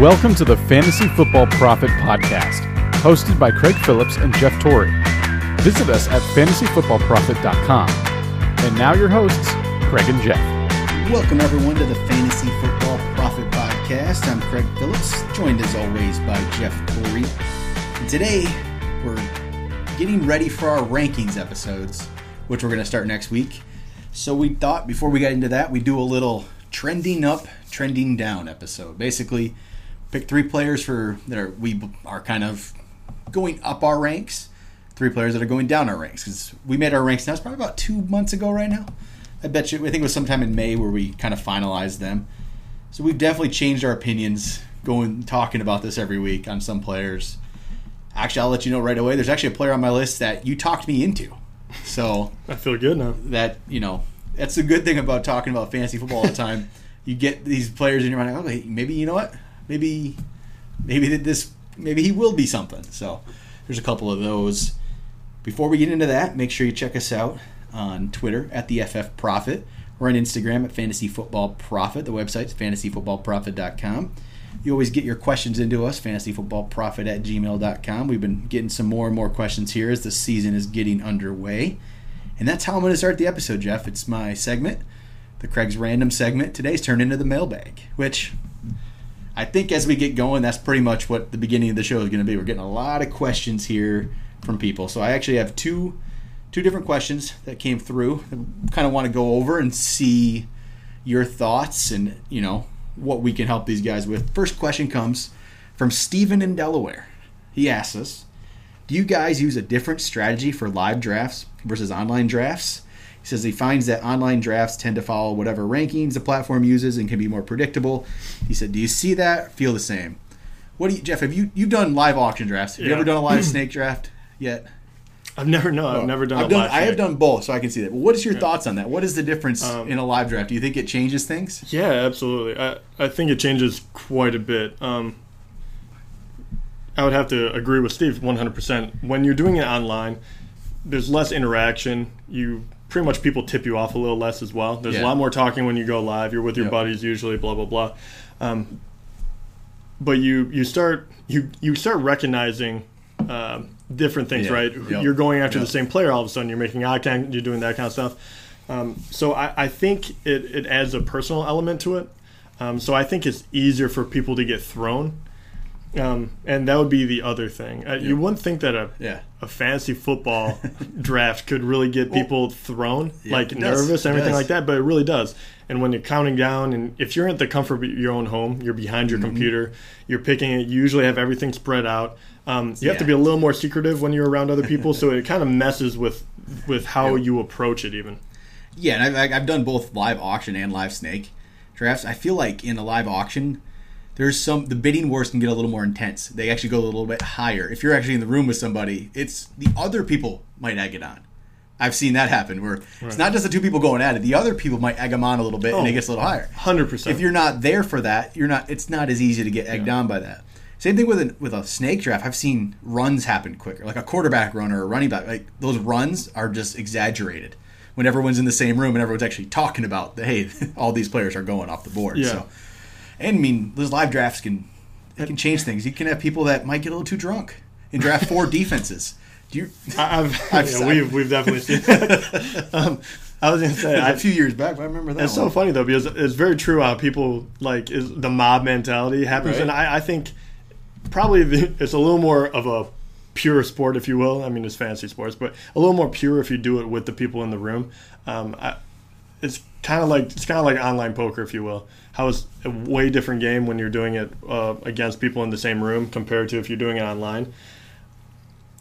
Welcome to the Fantasy Football Prophet Podcast, hosted by Craig Phillips and Jeff Torrey. Visit us at fantasyfootballprophet.com. And now your hosts, Craig and Jeff. Welcome everyone to the Fantasy Football Prophet Podcast. I'm Craig Phillips, joined as always by Jeff Torrey. And today we're getting ready for our rankings episodes, which we're going to start next week. So we thought before we got into that, we do a little trending up, trending down episode. Basically, pick three players for that are we are kind of going up our ranks, three players that are going down our ranks because we made our ranks now. It's probably about two months ago right now. I bet you. I think it was sometime in May where we kind of finalized them. So we've definitely changed our opinions going talking about this every week on some players. Actually, I'll let you know right away. There's actually a player on my list that you talked me into. So I feel good now. that you know that's the good thing about talking about fantasy football all the time. you get these players in your mind. Oh, okay, maybe you know what? Maybe maybe this maybe he will be something. So there's a couple of those. Before we get into that, make sure you check us out on Twitter at the FF Prophet. We're on Instagram at Fantasy Football Prophet. The website's fantasyfootballprophet.com. You always get your questions into us, fantasyfootballprophet at gmail.com. We've been getting some more and more questions here as the season is getting underway. And that's how I'm going to start the episode, Jeff. It's my segment, the Craig's Random segment. Today's turned into the mailbag, which I think as we get going, that's pretty much what the beginning of the show is going to be. We're getting a lot of questions here from people. So I actually have two two different questions that came through. I kind of want to go over and see your thoughts and, you know, what we can help these guys with. First question comes from Steven in Delaware. He asks us, do you guys use a different strategy for live drafts versus online drafts? He says he finds that online drafts tend to follow whatever rankings the platform uses and can be more predictable. He said, "Do you see that? Feel the same?" What do you, Jeff? Have you you've done live auction drafts? Have you ever done a live snake draft yet? I've never no, I've never done. I've a done. live I have done both, so I can see that. But what is your thoughts on that? What is the difference Um, in a live draft? Do you think it changes things? Yeah, absolutely. I I think it changes quite a bit. Um, I would have to agree with Steve 100%. When you're doing it online, there's less interaction. You pretty much people tip you off a little less as well. There's Yeah. a lot more talking when you go live. You're with your Yep. buddies usually, blah blah blah. Um, but you you start you you start recognizing um, different things, Yeah. right? Yep. You're going after Yep. the same player all of a sudden. You're making eye contact. You're doing that kind of stuff. Um, so I, I think it, it adds a personal element to it. Um, so I think it's easier for people to get thrown. Um, and that would be the other thing. Uh, You wouldn't think that a, Yeah. a fantasy football draft could really get people thrown, Yeah, like nervous and everything like that, but it really does. And when you're counting down, and if you're at the comfort of your own home, you're behind your Mm-hmm. computer, you're picking it, you usually have everything spread out. Um, you have to be a little more secretive when you're around other people, so it kind of messes with with how you approach it, even. Yeah, and I've, I've done both live auction and live snake drafts. I feel like in a live auction, there's some the bidding wars can get a little more intense. They actually go a little bit higher. If you're actually in the room with somebody, it's the other people might egg it on. I've seen that happen where it's not just the two people going at it. The other people might egg them on a little bit, and it Oh. gets a little higher. Hundred percent. If you're not there for that, you're not. It's not as easy to get egged on by that. Same thing with a, with a snake draft. I've seen runs happen quicker, like a quarterback run or a running back. Like those runs are just exaggerated when everyone's in the same room and everyone's actually talking about hey, all these players are going off the board. Yeah. So, and I mean, those live drafts can they can change things. You can have people that might get a little too drunk and draft four defenses. Do you? I- I've, I've- yeah, we've we've definitely seen. That. um, I was gonna say I, a few years back, but I remember that. It's so funny though because it's very true how people like is the mob mentality happens, Right. and I, I think probably the, it's a little more of a pure sport, if you will. I mean, it's fantasy sports, but a little more pure if you do it with the people in the room. Um, I, it's kind of like it's kind of like online poker, if you will. How it's a way different game when you're doing it uh, against people in the same room compared to if you're doing it online.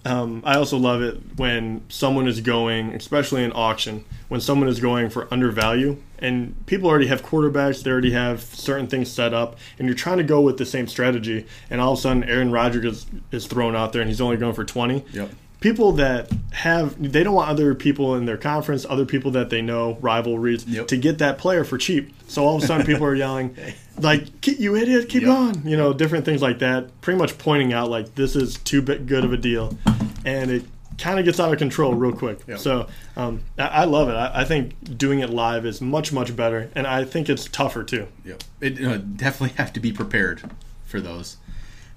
Um, I also love it when someone is going, especially in auction, when someone is going for undervalue, and people already have quarterbacks, they already have certain things set up, and you're trying to go with the same strategy, and all of a sudden Aaron Rodgers is, is thrown out there, and he's only going for 20. Yep. People that have, they don't want other people in their conference, other people that they know, rivalries, Yep. to get that player for cheap. So all of a sudden people are yelling, like, you idiot, keep Yep. going. You know, different things like that. Pretty much pointing out, like, this is too good of a deal. And it kind of gets out of control real quick. Yep. So um, I, I love it. I, I think doing it live is much, much better. And I think it's tougher, too. Yep. It, you know, definitely have to be prepared for those.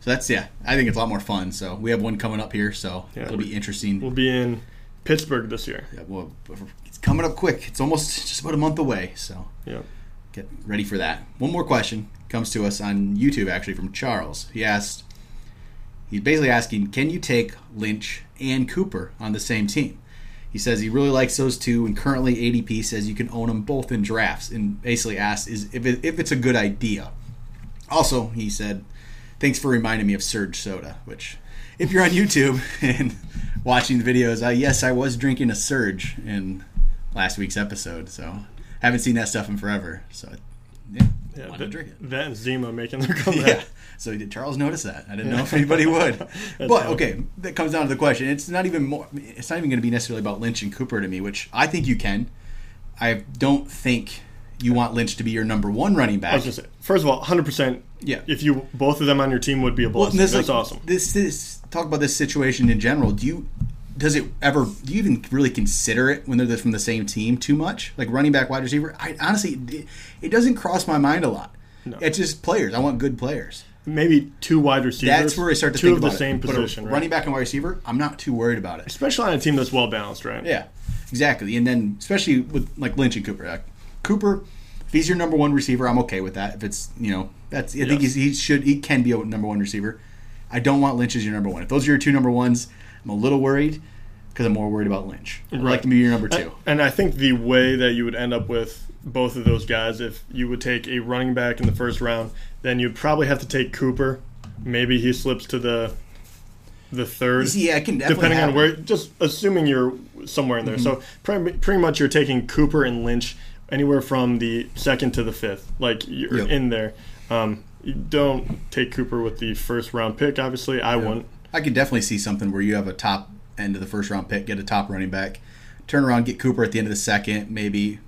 So that's yeah, I think it's a lot more fun. So we have one coming up here, so Yeah, it'll be interesting. We'll be in Pittsburgh this year. Yeah, well, it's coming up quick. It's almost just about a month away, so Yeah. get ready for that. One more question comes to us on YouTube, actually, from Charles. He asked, he's basically asking, can you take Lynch and Cooper on the same team? He says he really likes those two, and currently ADP says you can own them both in drafts, and basically asks is if, it, if it's a good idea. Also, he said, thanks for reminding me of Surge Soda, which, if you're on YouTube and watching the videos, uh, yes, I was drinking a Surge in last week's episode, so haven't seen that stuff in forever. So, yeah, Yeah, that, to drink it. that and Zima making their comeback. Yeah. So did Charles notice that? I didn't know if anybody would. but funny. okay, that comes down to the question. It's not even more. It's not even going to be necessarily about Lynch and Cooper to me, which I think you can. I don't think you want Lynch to be your number one running I back. was gonna say, first of all, 100%. Yeah. If you both of them on your team would be a Well, blessing. this, That's like, awesome. This this talk about this situation in general. Do you does it ever? Do you even really consider it when they're from the same team too much? Like running back, wide receiver. I honestly, it, it doesn't cross my mind a lot. No. It's just players. I want good players. Maybe two wide receivers. That's where I start to two think of about the it. same But a position. right? running back and wide receiver. I'm not too worried about it. Especially on a team that's well balanced, right? Yeah, exactly. And then especially with like Lynch and Cooper. Cooper, if he's your number one receiver, I'm okay with that. If it's you know that's I think Yes. he's, he should he can be a number one receiver. I don't want Lynch as your number one. If those are your two number ones, I'm a little worried because I'm more worried about Lynch. I'd like to be your number two. And I think the way that you would end up with both of those guys, if you would take a running back in the first round, then you'd probably have to take Cooper. Maybe he slips to the the third. Yeah, I can definitely depending on where just assuming you're somewhere in there Mm-hmm. so pretty, pretty much you're taking cooper and lynch anywhere from the second to the fifth like you're Yep. in there um, you don't take cooper with the first round pick obviously i wouldn't I could definitely see something where you have a top end of the first round pick, get a top running back, turn around, get Cooper at the end of the second, maybe,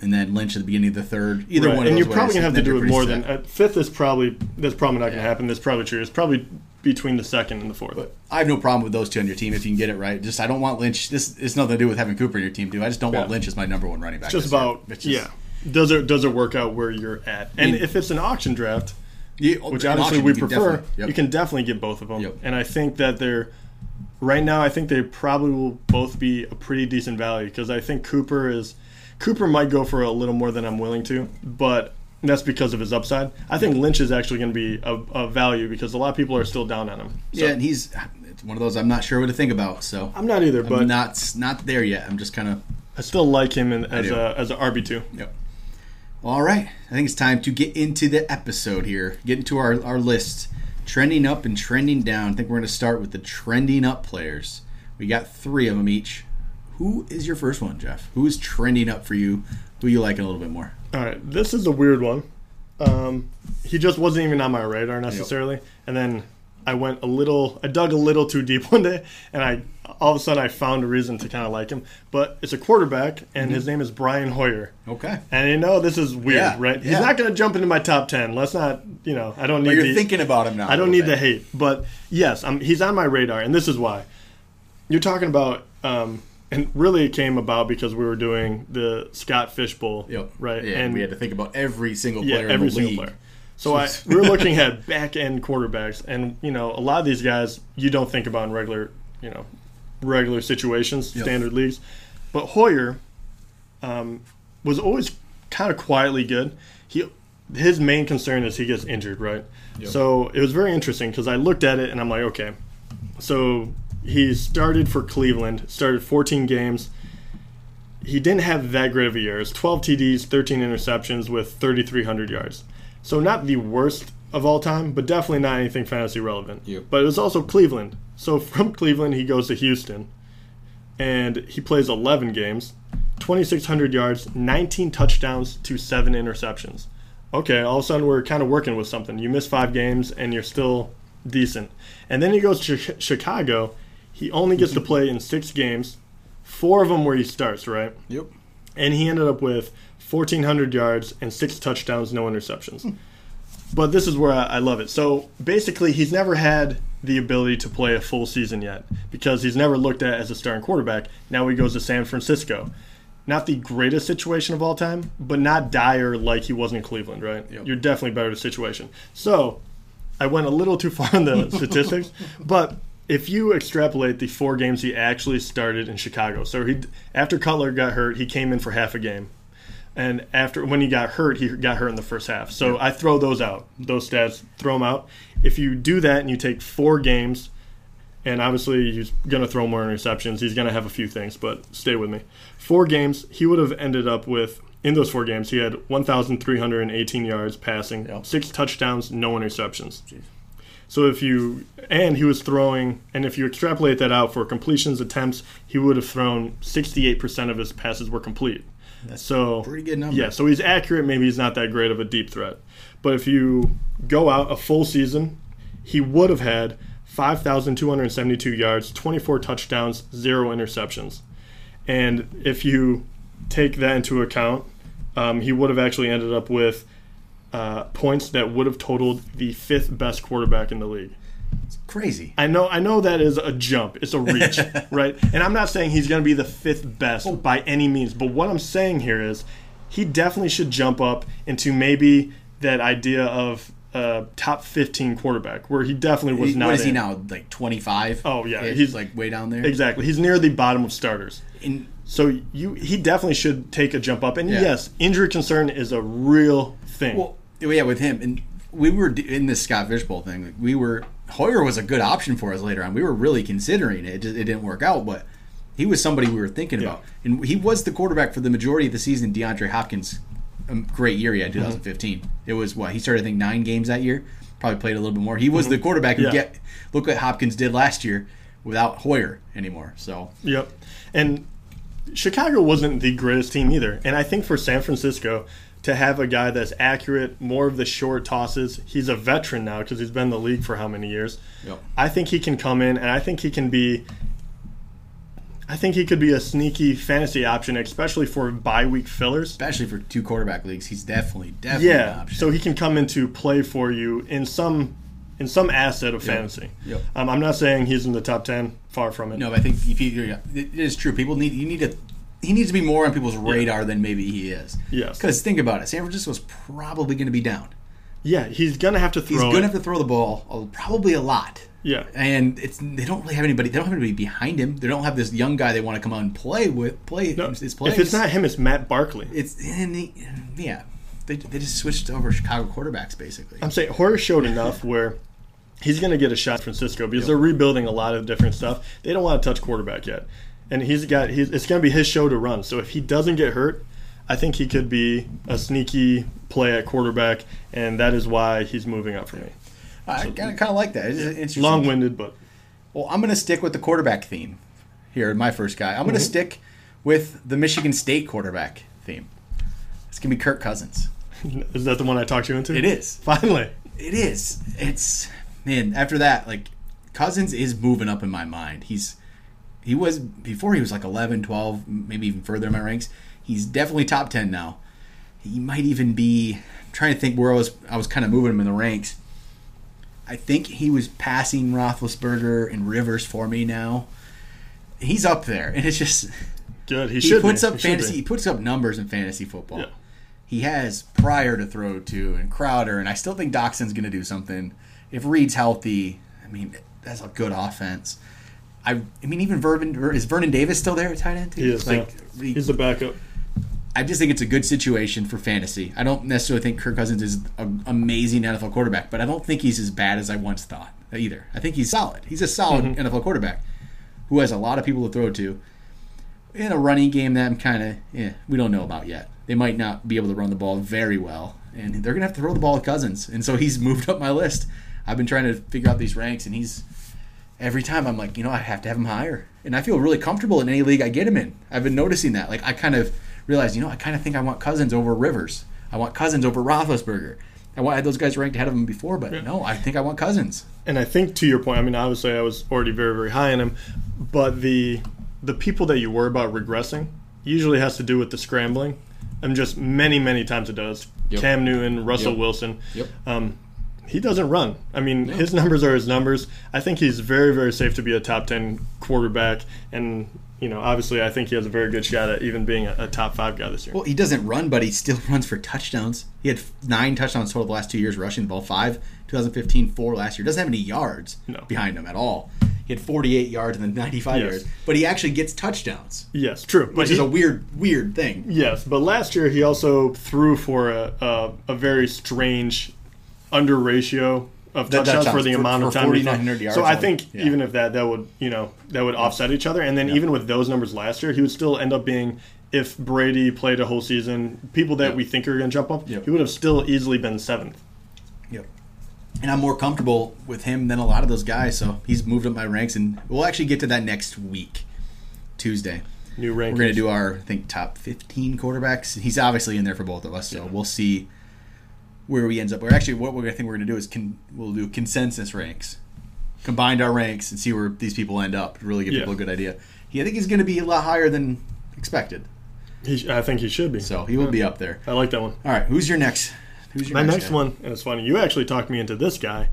and then Lynch at the beginning of the third. Either Right. one of and you're probably ways, gonna have to do it more set. than uh, fifth is probably that's probably not gonna happen that's probably true it's probably between the second and the fourth I have no problem with those two on your team if you can get it right. Just I don't want Lynch. This it's nothing to do with having Cooper in your team, too. I just don't want Lynch as my number one running back. just about It's just- yeah does it does it work out where you're at and mean- if it's an auction draft Yeah, which obviously we you prefer, yep. you can definitely get both of them. Yep. And I think that they're right now. I think they probably will both be a pretty decent value because I think Cooper is Cooper might go for a little more than I'm willing to, but that's because of his upside. I think Lynch is actually going to be a, a value because a lot of people are still down on him. So, yeah, and he's it's one of those I'm not sure what to think about. So I'm not either, I'm but not not there yet. I'm just kind of I still like him in, as a as a RB two. Yep. All right. I think it's time to get into the episode here. Get into our, our list. Trending up and trending down. I think we're going to start with the trending up players. We got three of them each. Who is your first one, Jeff? Who is trending up for you? Who you like a little bit more? All right, this is a weird one. Um, he just wasn't even on my radar necessarily, and then I went a little, I dug a little too deep one day, and I all of a sudden I found a reason to kind of like him. But it's a quarterback, and his name is Brian Hoyer. Okay. And you know this is weird, Yeah, right? He's yeah. not going to jump into my top ten. Let's not, you know, I don't need. But you're the, thinking about him now. I don't need the hate, but yes, i he's on my radar, and this is why. You're talking about, um, and really it came about because we were doing the Scott Fish Bowl, Yep. right? Yeah, and we had to think about every single yeah, player every in the world. Every single league. player. So I, we were looking at back end quarterbacks, and you know, a lot of these guys you don't think about in regular, you know, regular situations, Yep. standard leagues. But Hoyer um, was always kind of quietly good. He his main concern is he gets injured, right? Yep. So it was very interesting because I looked at it and I'm like, okay, so he started for Cleveland, started 14 games. He didn't have that great of a year. It's 12 TDs, 13 interceptions with 3,300 yards. So not the worst of all time, but definitely not anything fantasy relevant. Yep. But it was also Cleveland. So from Cleveland, he goes to Houston, and he plays 11 games, 2,600 yards, 19 touchdowns to seven interceptions. Okay, all of a sudden we're kind of working with something. You miss five games, and you're still decent. And then he goes to Chicago. He only gets to mm-hmm. play in six games, four of them where he starts, right? Yep. and he ended up with 1,400 yards and six touchdowns, no interceptions. Hmm. But this is where I, I love it. So basically, he's never had the ability to play a full season yet because he's never looked at as a starting quarterback. Now he goes to San Francisco. Not the greatest situation of all time, but not dire like he was in Cleveland, right? Yep. You're definitely better situation. So I went a little too far in the statistics, but if you extrapolate the four games he actually started in Chicago, so he after Cutler got hurt, he came in for half a game, and after when he got hurt, he got hurt in the first half. So I throw those out, those stats, throw them out. If you do that and you take four games, and obviously he's going to throw more interceptions, he's going to have a few things, but stay with me. Four games, he would have ended up with in those four games, he had 1,318 yards passing, Yep. six touchdowns, no interceptions. So if you and he was throwing, and if you extrapolate that out for completions attempts, he would have thrown 68% of his passes were complete. That's so pretty good number. Yeah, so he's accurate. Maybe he's not that great of a deep threat, but if you go out a full season, he would have had 5,272 yards, 24 touchdowns, zero interceptions. And if you take that into account, um, he would have actually ended up with uh, points that would have totaled the fifth best quarterback in the league. It's crazy. I know, I know that is a jump. It's a reach, right? And I'm not saying he's going to be the fifth best by any means. But what I'm saying here is, he definitely should jump up into maybe that idea of uh, top 15 quarterback, where he definitely was He- not. what is he now? Like 25? Oh, yeah, He's he's- like way down there. Exactly, he's near the bottom of starters. In, So you, he definitely should take a jump up. And Yeah. yes, injury concern is a real thing. well, yeah, with him, and we were in this Scott Fish Bowl thing. We were Hoyer was a good option for us later on. We were really considering it. It, just, it didn't work out, but he was somebody we were thinking Yeah. about, and he was the quarterback for the majority of the season. DeAndre Hopkins, a great year he had, Mm-hmm. 2015. It was what he started, I think, nine games that year. Probably played a little bit more. He was the quarterback who Mm-hmm. Yeah. get look what Hopkins did last year without Hoyer anymore. So Yep. And Chicago wasn't the greatest team either. And I think for San Francisco to have a guy that's accurate, more of the short tosses, he's a veteran now because he's been in the league for how many years? Yep. I think he can come in and I think he can be I think he could be a sneaky fantasy option, especially for bye week fillers. especially for two quarterback leagues, he's definitely definitely an Yeah, option. so he can come into play for you in some in some asset of fantasy. Yep. Um, I'm not saying he's in the top ten, far from it. No, but I think if you, it is true. People need you need to. He needs to be more on people's radar than maybe he is. Yes. Because think about it, San Francisco's probably going to be down. Yeah, he's gonna have to throw. He's going to have to throw the ball probably a lot. Yeah. And it's they don't really have anybody. They don't have anybody behind him. They don't have this young guy they want to come out and play with. Play No, his plays. if it's not him, it's Matt Barkley. it's and he, yeah. They, they just switched over Chicago quarterbacks basically. I'm saying Hoyer's showed enough where he's going to get a shot Francisco because they're rebuilding a lot of different stuff. They don't want to touch quarterback yet, and he's got he's, it's going to be his show to run. So if he doesn't get hurt, I think he could be a sneaky play at quarterback, and that is why he's moving up for me. I kind of like that. It's. Long-winded, but Well, I'm going to stick with the quarterback theme here my first guy. I'm going to mm-hmm. stick with the Michigan State quarterback theme. It's going to be Kirk Cousins. is that the one I talked you into? It is. finally. It is. It's man. After that, like Cousins is moving up in my mind. He's he was before he was like 11, 12, maybe even further in my ranks. He's definitely top 10 now. He might even be I'm trying to think where I was I was kind of moving him in the ranks. I think he was passing Roethlisberger and Rivers for me now. He's up there, and it's just Good. He, he should puts be. up He fantasy. He puts up numbers in fantasy football. Yeah. He has Pryor to throw to and Crowder, and I still think Doctson's going to do something. If Reed's healthy, I mean that's a good offense. I, I mean even Vernon is Vernon Davis still there at tight end? He is. like yeah. He's the backup. I just think it's a good situation for fantasy. I don't necessarily think Kirk Cousins is an amazing NFL quarterback, but I don't think he's as bad as I once thought either. I think he's solid. He's a solid Mm-hmm. NFL quarterback who has a lot of people to throw to in a running game that I'm kind of yeah we don't know about yet. They might not be able to run the ball very well, and they're gonna have to throw the ball at Cousins, and so he's moved up my list. I've been trying to figure out these ranks, and he's every time I'm like, you know, I have to have him higher, and I feel really comfortable in any league I get him in. I've been noticing that. Like I kind of realized, you know, I kind of think I want Cousins over Rivers. I want Cousins over Roethlisberger. I wa- had those guys ranked ahead of him before, but no, I think I want Cousins. and I think to your point, I mean, obviously, I was already very, very high on him, but the the people that you worry about regressing usually has to do with the scrambling, and just many, many times it does. Yep. Cam Newton, Russell Yep. Wilson. Yep. Um, he doesn't run. I mean, his numbers are his numbers. I think he's very, very safe to be a top ten quarterback, and you know, obviously, I think he has a very good shot at even being a, a top five guy this year. Well, he doesn't run, but he still runs for touchdowns. He had nine touchdowns total the last two years, rushing the ball five. 2015, four last year. Doesn't have any yards No. behind him at all. He had 48 yards and then 95 Yes. yards, but he actually gets touchdowns, yes, true. Which he, is a weird, weird thing. yes, but last year he also threw for a a, a very strange under ratio of The touchdowns, for the for- amount for of time. he 4,900 yards so I think Yeah. even if that that would you know that would offset each other, and then even with those numbers last year, he would still end up being. If Brady played a whole season, people that Yep. we think are going to jump up, Yep. he would have still easily been seventh. Yep. And I'm more comfortable with him than a lot of those guys, so he's moved up my ranks, and we'll actually get to that next week, Tuesday. New rankings. We're going to do our, I think, top 15 quarterbacks. He's obviously in there for both of us, so Yeah. we'll see where we ends up. We're actually, what we're going to think we're going to do is con- we'll do consensus ranks, combined our ranks, and see where these people end up. Really give Yeah. people a good idea. He, I think he's going to be a lot higher than expected, He, I think he should be. so he will be up there. I like that one. All right, who's your next? Who's your My next guy? one, and it's funny, you actually talked me into this guy,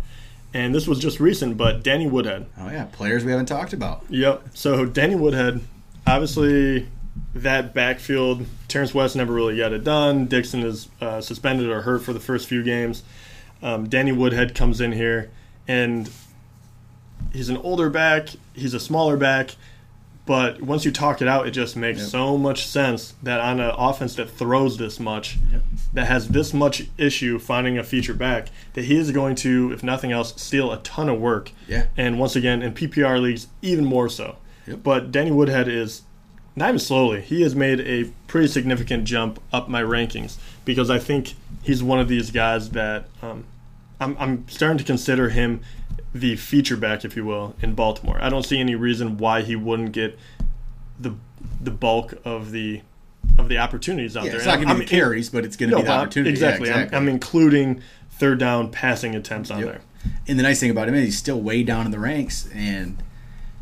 and this was just recent, but Danny Woodhead. Oh yeah, players we haven't talked about. Yep. So Danny Woodhead, obviously, that backfield, Terrance West never really got it done. Dixon is uh, suspended or hurt for the first few games. Um, Danny Woodhead comes in here, and he's an older back. He's a smaller back. But once you talk it out, it just makes Yep. so much sense that on an offense that throws this much, Yep. that has this much issue finding a feature back, that he is going to, if nothing else, steal a ton of work. Yeah. And once again, in PPR leagues, even more so. Yep. But Danny Woodhead is, not even slowly, he has made a pretty significant jump up my rankings because I think he's one of these guys that um, I'm, I'm starting to consider him the feature back, if you will, in Baltimore. I don't see any reason why he wouldn't get the the bulk of the of the opportunities out Yeah, there. it's not going to be the carries, but it's going to no, be the but I'm- Yeah, Exactly. I'm, I'm including third down passing attempts on Yep. there. And the nice thing about him is he's still way down in the ranks, and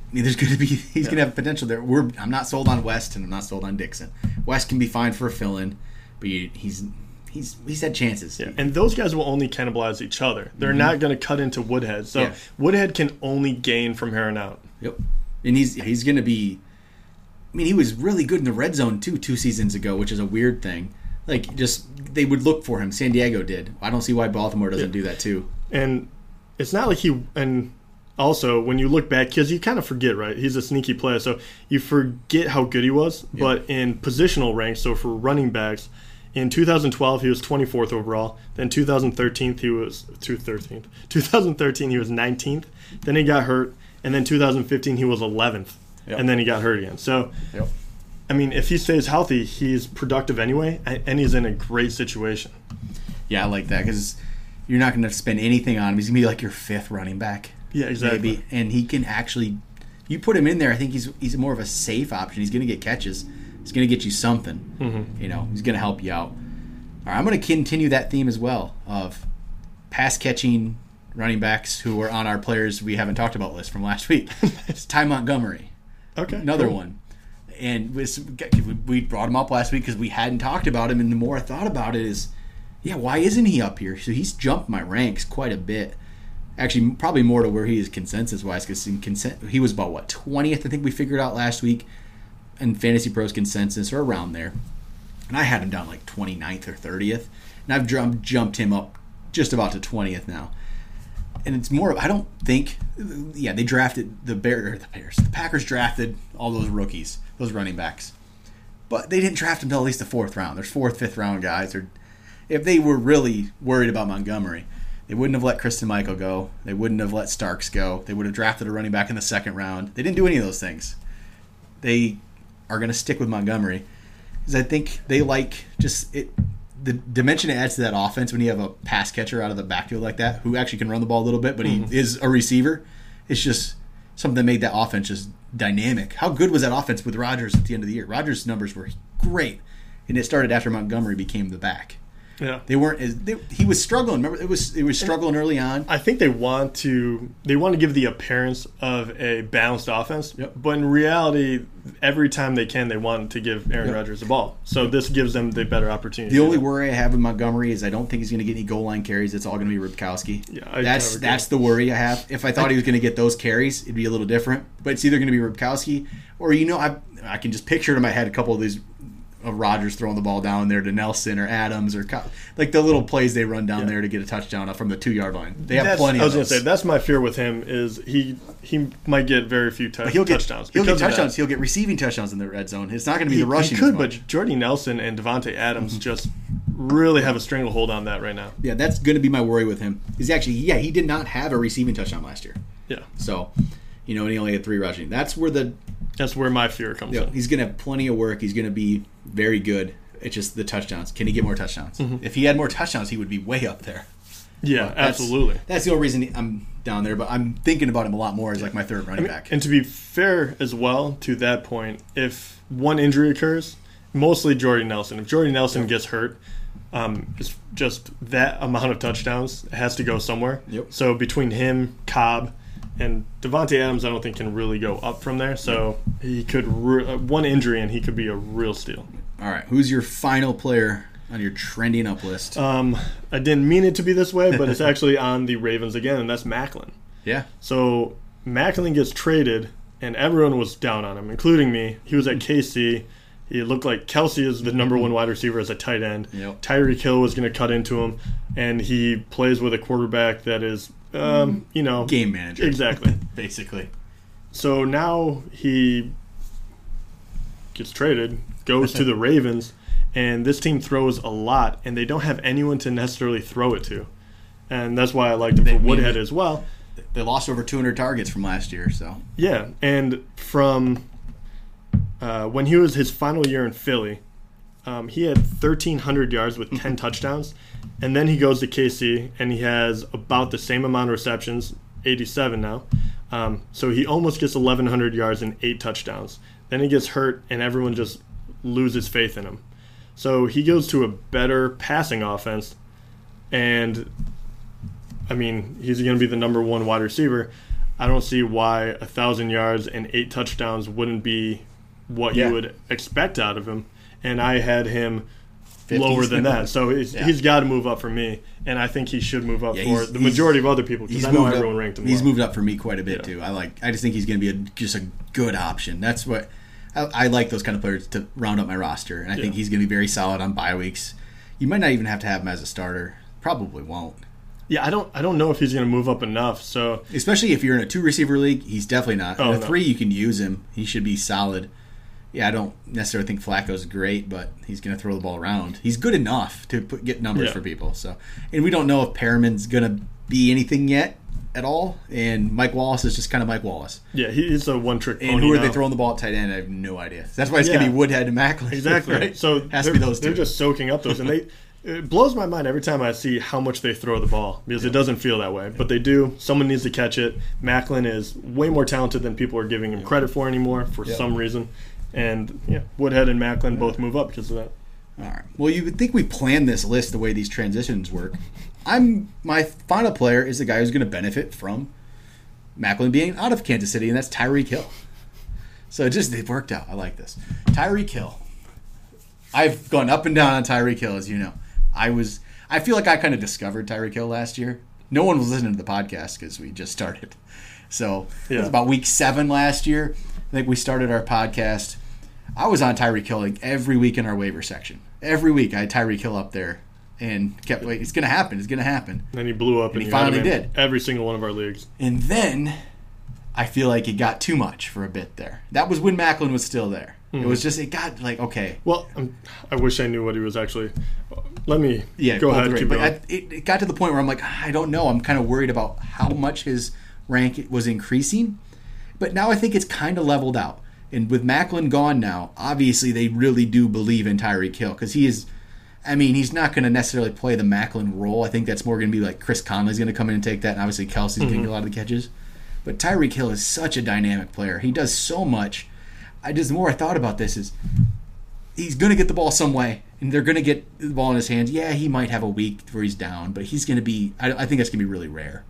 I mean, there's going to be he's going to have potential there. We're I'm not sold on West, and I'm not sold on Dixon. West can be fine for a fill-in, but you, he's he's he's had chances. Yeah, and those guys will only cannibalize each other. They're not going to cut into Woodhead. So Mm-hmm. Yeah. Woodhead can only gain from here on out. Yep. And he's he's going to be. I mean, he was really good in the red zone too two seasons ago, which is a weird thing. Like, just they would look for him. San Diego did. I don't see why Baltimore doesn't do that too. And it's not like he and also when you look back because you kind of forget right he's a sneaky player so you forget how good he was but in positional ranks so for running backs in 2012 he was 24th overall then 2013 he was 213th 2013 he was 19th then he got hurt and then 2015 he was 11th Yep. and then he got hurt again so Yep. I mean, if he stays healthy, he's productive anyway, and he's in a great situation. Yeah, I like that because you're not going to spend anything on him. He's going to be like your fifth running back. Yeah, exactly. maybe, and he can actually. You put him in there, I think he's he's more of a safe option. He's going to get catches. He's going to get you something. Mm-hmm. You know, he's going to help you out. All right, I'm going to continue that theme as well of pass catching running backs who are on our players we haven't talked about list from last week. it's Ty Montgomery, Okay, another cool. one. And we brought him up last week because we hadn't talked about him, and the more I thought about it, is yeah, why isn't he up here? So he's jumped my ranks quite a bit. Actually, probably more to where he is consensus wise because in consent he was about what twentieth I think we figured out last week in Fantasy Pros consensus or around there, and I had him down like 29th or thirtieth, and I've jumped jumped him up just about to twentieth now. And it's more of I don't think, yeah, they drafted the Bear the Bears, the Packers drafted all those rookies, those running backs, but they didn't draft until at least the fourth round. There's fourth, fifth round guys, or if they were really worried about Montgomery, they wouldn't have let Christine Michael go. They wouldn't have let Starks go. They would have drafted a running back in the second round. They didn't do any of those things. They are going to stick with Montgomery because I think they like just it. The dimension it adds to that offense when you have a pass catcher out of the backfield like that, who actually can run the ball a little bit, but he mm-hmm. is a receiver. It's just something that made that offense just dynamic. How good was that offense with Rodgers at the end of the year? Rodgers' numbers were great, and it started after Montgomery became the back. Yeah. They weren't as they, he was struggling. Remember, it was it was struggling early on. I think they want to they want to give the appearance of a balanced offense, Yep. but in reality, every time they can, they want to give Aaron Yep. Rodgers the ball. So this gives them the better opportunity. The only worry I have in Montgomery is I don't think he's going to get any goal line carries. It's all going to be Ripkowski. Yeah, I that's that's the worry I have. If I thought he was going to get those carries, it'd be a little different. But it's either going to be Ripkowski or you know I I can just picture it in my head a couple of these of Rodgers throwing the ball down there to Nelson or Adams or like the little plays they run down there to get a touchdown from the two yard line. They have That's- plenty. I was of going to say that's my fear with him is he he might get very few tou- But he'll get touchdowns. He'll get because of that. touchdowns. He'll get receiving touchdowns in the red zone. It's not going to be He, the rushing. he could, but Jordy Nelson and Davante Adams Mm-hmm. just really have a stranglehold on that right now. yeah, that's going to be my worry with him. Is actually yeah he did not have a receiving touchdown last year. Yeah, So, you know, and he only had three rushing. That's where the that's where my fear comes you know, in. he's going to have plenty of work. He's going to be very good. It's just the touchdowns. Can he get more touchdowns? If he had more touchdowns, he would be way up there. Yeah, That's- absolutely. That's the only reason I'm down there. But I'm thinking about him a lot more as like my third I running mean, back. and to be fair as well to that point, if one injury occurs, mostly Jordy Nelson. If Jordy Nelson gets hurt, um, it's just that amount of touchdowns has to go somewhere. Yep. So between him, Cobb, and Davante Adams, I don't think can really go up from there. So he could re- uh, one injury and he could be a real steal. All right, who's your final player on your trending up list? Um, I didn't mean it to be this way, but it's actually on the Ravens again, and that's Maclin. yeah, So Maclin gets traded, and everyone was down on him, including me. He was at KC. He looked like Kelce is the number one wide receiver as a tight end. Yep. Tyreek Hill was going to cut into him, and he plays with a quarterback that is, um, you know, game manager. exactly. Basically, So now he gets traded, goes to the Ravens, and this team throws a lot, and they don't have anyone to necessarily throw it to. And that's why I liked him They for Woodhead as well. they lost over 200 targets from last year. So Yeah, and from uh, when he was his final year in Philly, um, he had 1,300 yards with 10 touchdowns, and then he goes to KC and he has about the same amount of receptions, 87 now. Um, so he almost gets 1,100 yards and eight touchdowns. Then he gets hurt, and everyone just loses faith in him. So he goes to a better passing offense, and I mean, he's going to be the number one wide receiver. I don't see why a thousand yards and eight touchdowns wouldn't be what Yeah. you would expect out of him. And I had him 50s. lower than that, so he's, Yeah. he's got to move up for me, and I think he should move up Yeah, for the majority of other people because I know everyone up. ranked him. He's low. moved up for me quite a bit Yeah. too. I like. I just think he's going to be a, just a good option. That's what I, I like. Those kind of players to round up my roster, and I think he's going to be very solid on bye weeks. You might not even have to have him as a starter. Probably won't. Yeah, I don't I don't know if he's going to move up enough. So Especially if you're in a two receiver league, he's definitely not. Oh, in a no. three, you can use him. He should be solid. Yeah, I don't necessarily think Flacco's great, but he's going to throw the ball around. He's good enough to put, get numbers Yeah. for people. So, and we don't know if Perriman's going to be anything yet at all. And Mike Wallace is just kind of Mike Wallace. yeah, he- he's a one trick. And who are they throwing the ball at tight end? I have no idea. That's why it's going to be Woodhead and Maclin. Exactly. right? So has to they're- be those two. They're just soaking up those, and they. It blows my mind every time I see how much they throw the ball because it doesn't feel that way, but they do. Someone needs to catch it. Maclin is way more talented than people are giving him credit for anymore for Yeah. some reason, and yeah, Woodhead and Maclin both move up because of that. All right. Well, you would think we planned this list the way these transitions work. I'm my final player is the guy who's going to benefit from Maclin being out of Kansas City, and that's Tyreek Hill. So it just it worked out. I like this. Tyreek Hill. I've gone up and down on Tyreek Hill, as you know. I was. I feel like I kind of discovered Tyreek Hill last year. No one was listening to the podcast because we just started. So it was Yeah. about week seven last year. I think we started our podcast. I was on Tyreek Hill like every week in our waiver section. Every week I had Tyreek Hill up there and kept like it's gonna happen, it's gonna happen. And then he blew up, and, he finally did. Every single one of our leagues. And then I feel like it got too much for a bit there. That was when Maclin was still there. It Mm-hmm. was just it got like okay, Well, um, I wish I knew what he was actually. Let me yeah, go ahead. Keep But going. I, it, it got to the point where I'm like I don't know. I'm kind of worried about how much his rank was increasing. But now I think it's kind of leveled out. And with Maclin gone now, obviously they really do believe in Tyreek Hill because he is. I mean, he's not going to necessarily play the Maclin role. I think that's more going to be like Chris Conley's going to come in and take that, and obviously Kelce's going to get a lot of the catches. But Tyreek Hill is such a dynamic player. He does so much. I just the more I thought about this is he's going to get the ball some way, and they're going to get the ball in his hands. Yeah, he might have a week where he's down, but he's going to be. I, I think that's going to be really rare.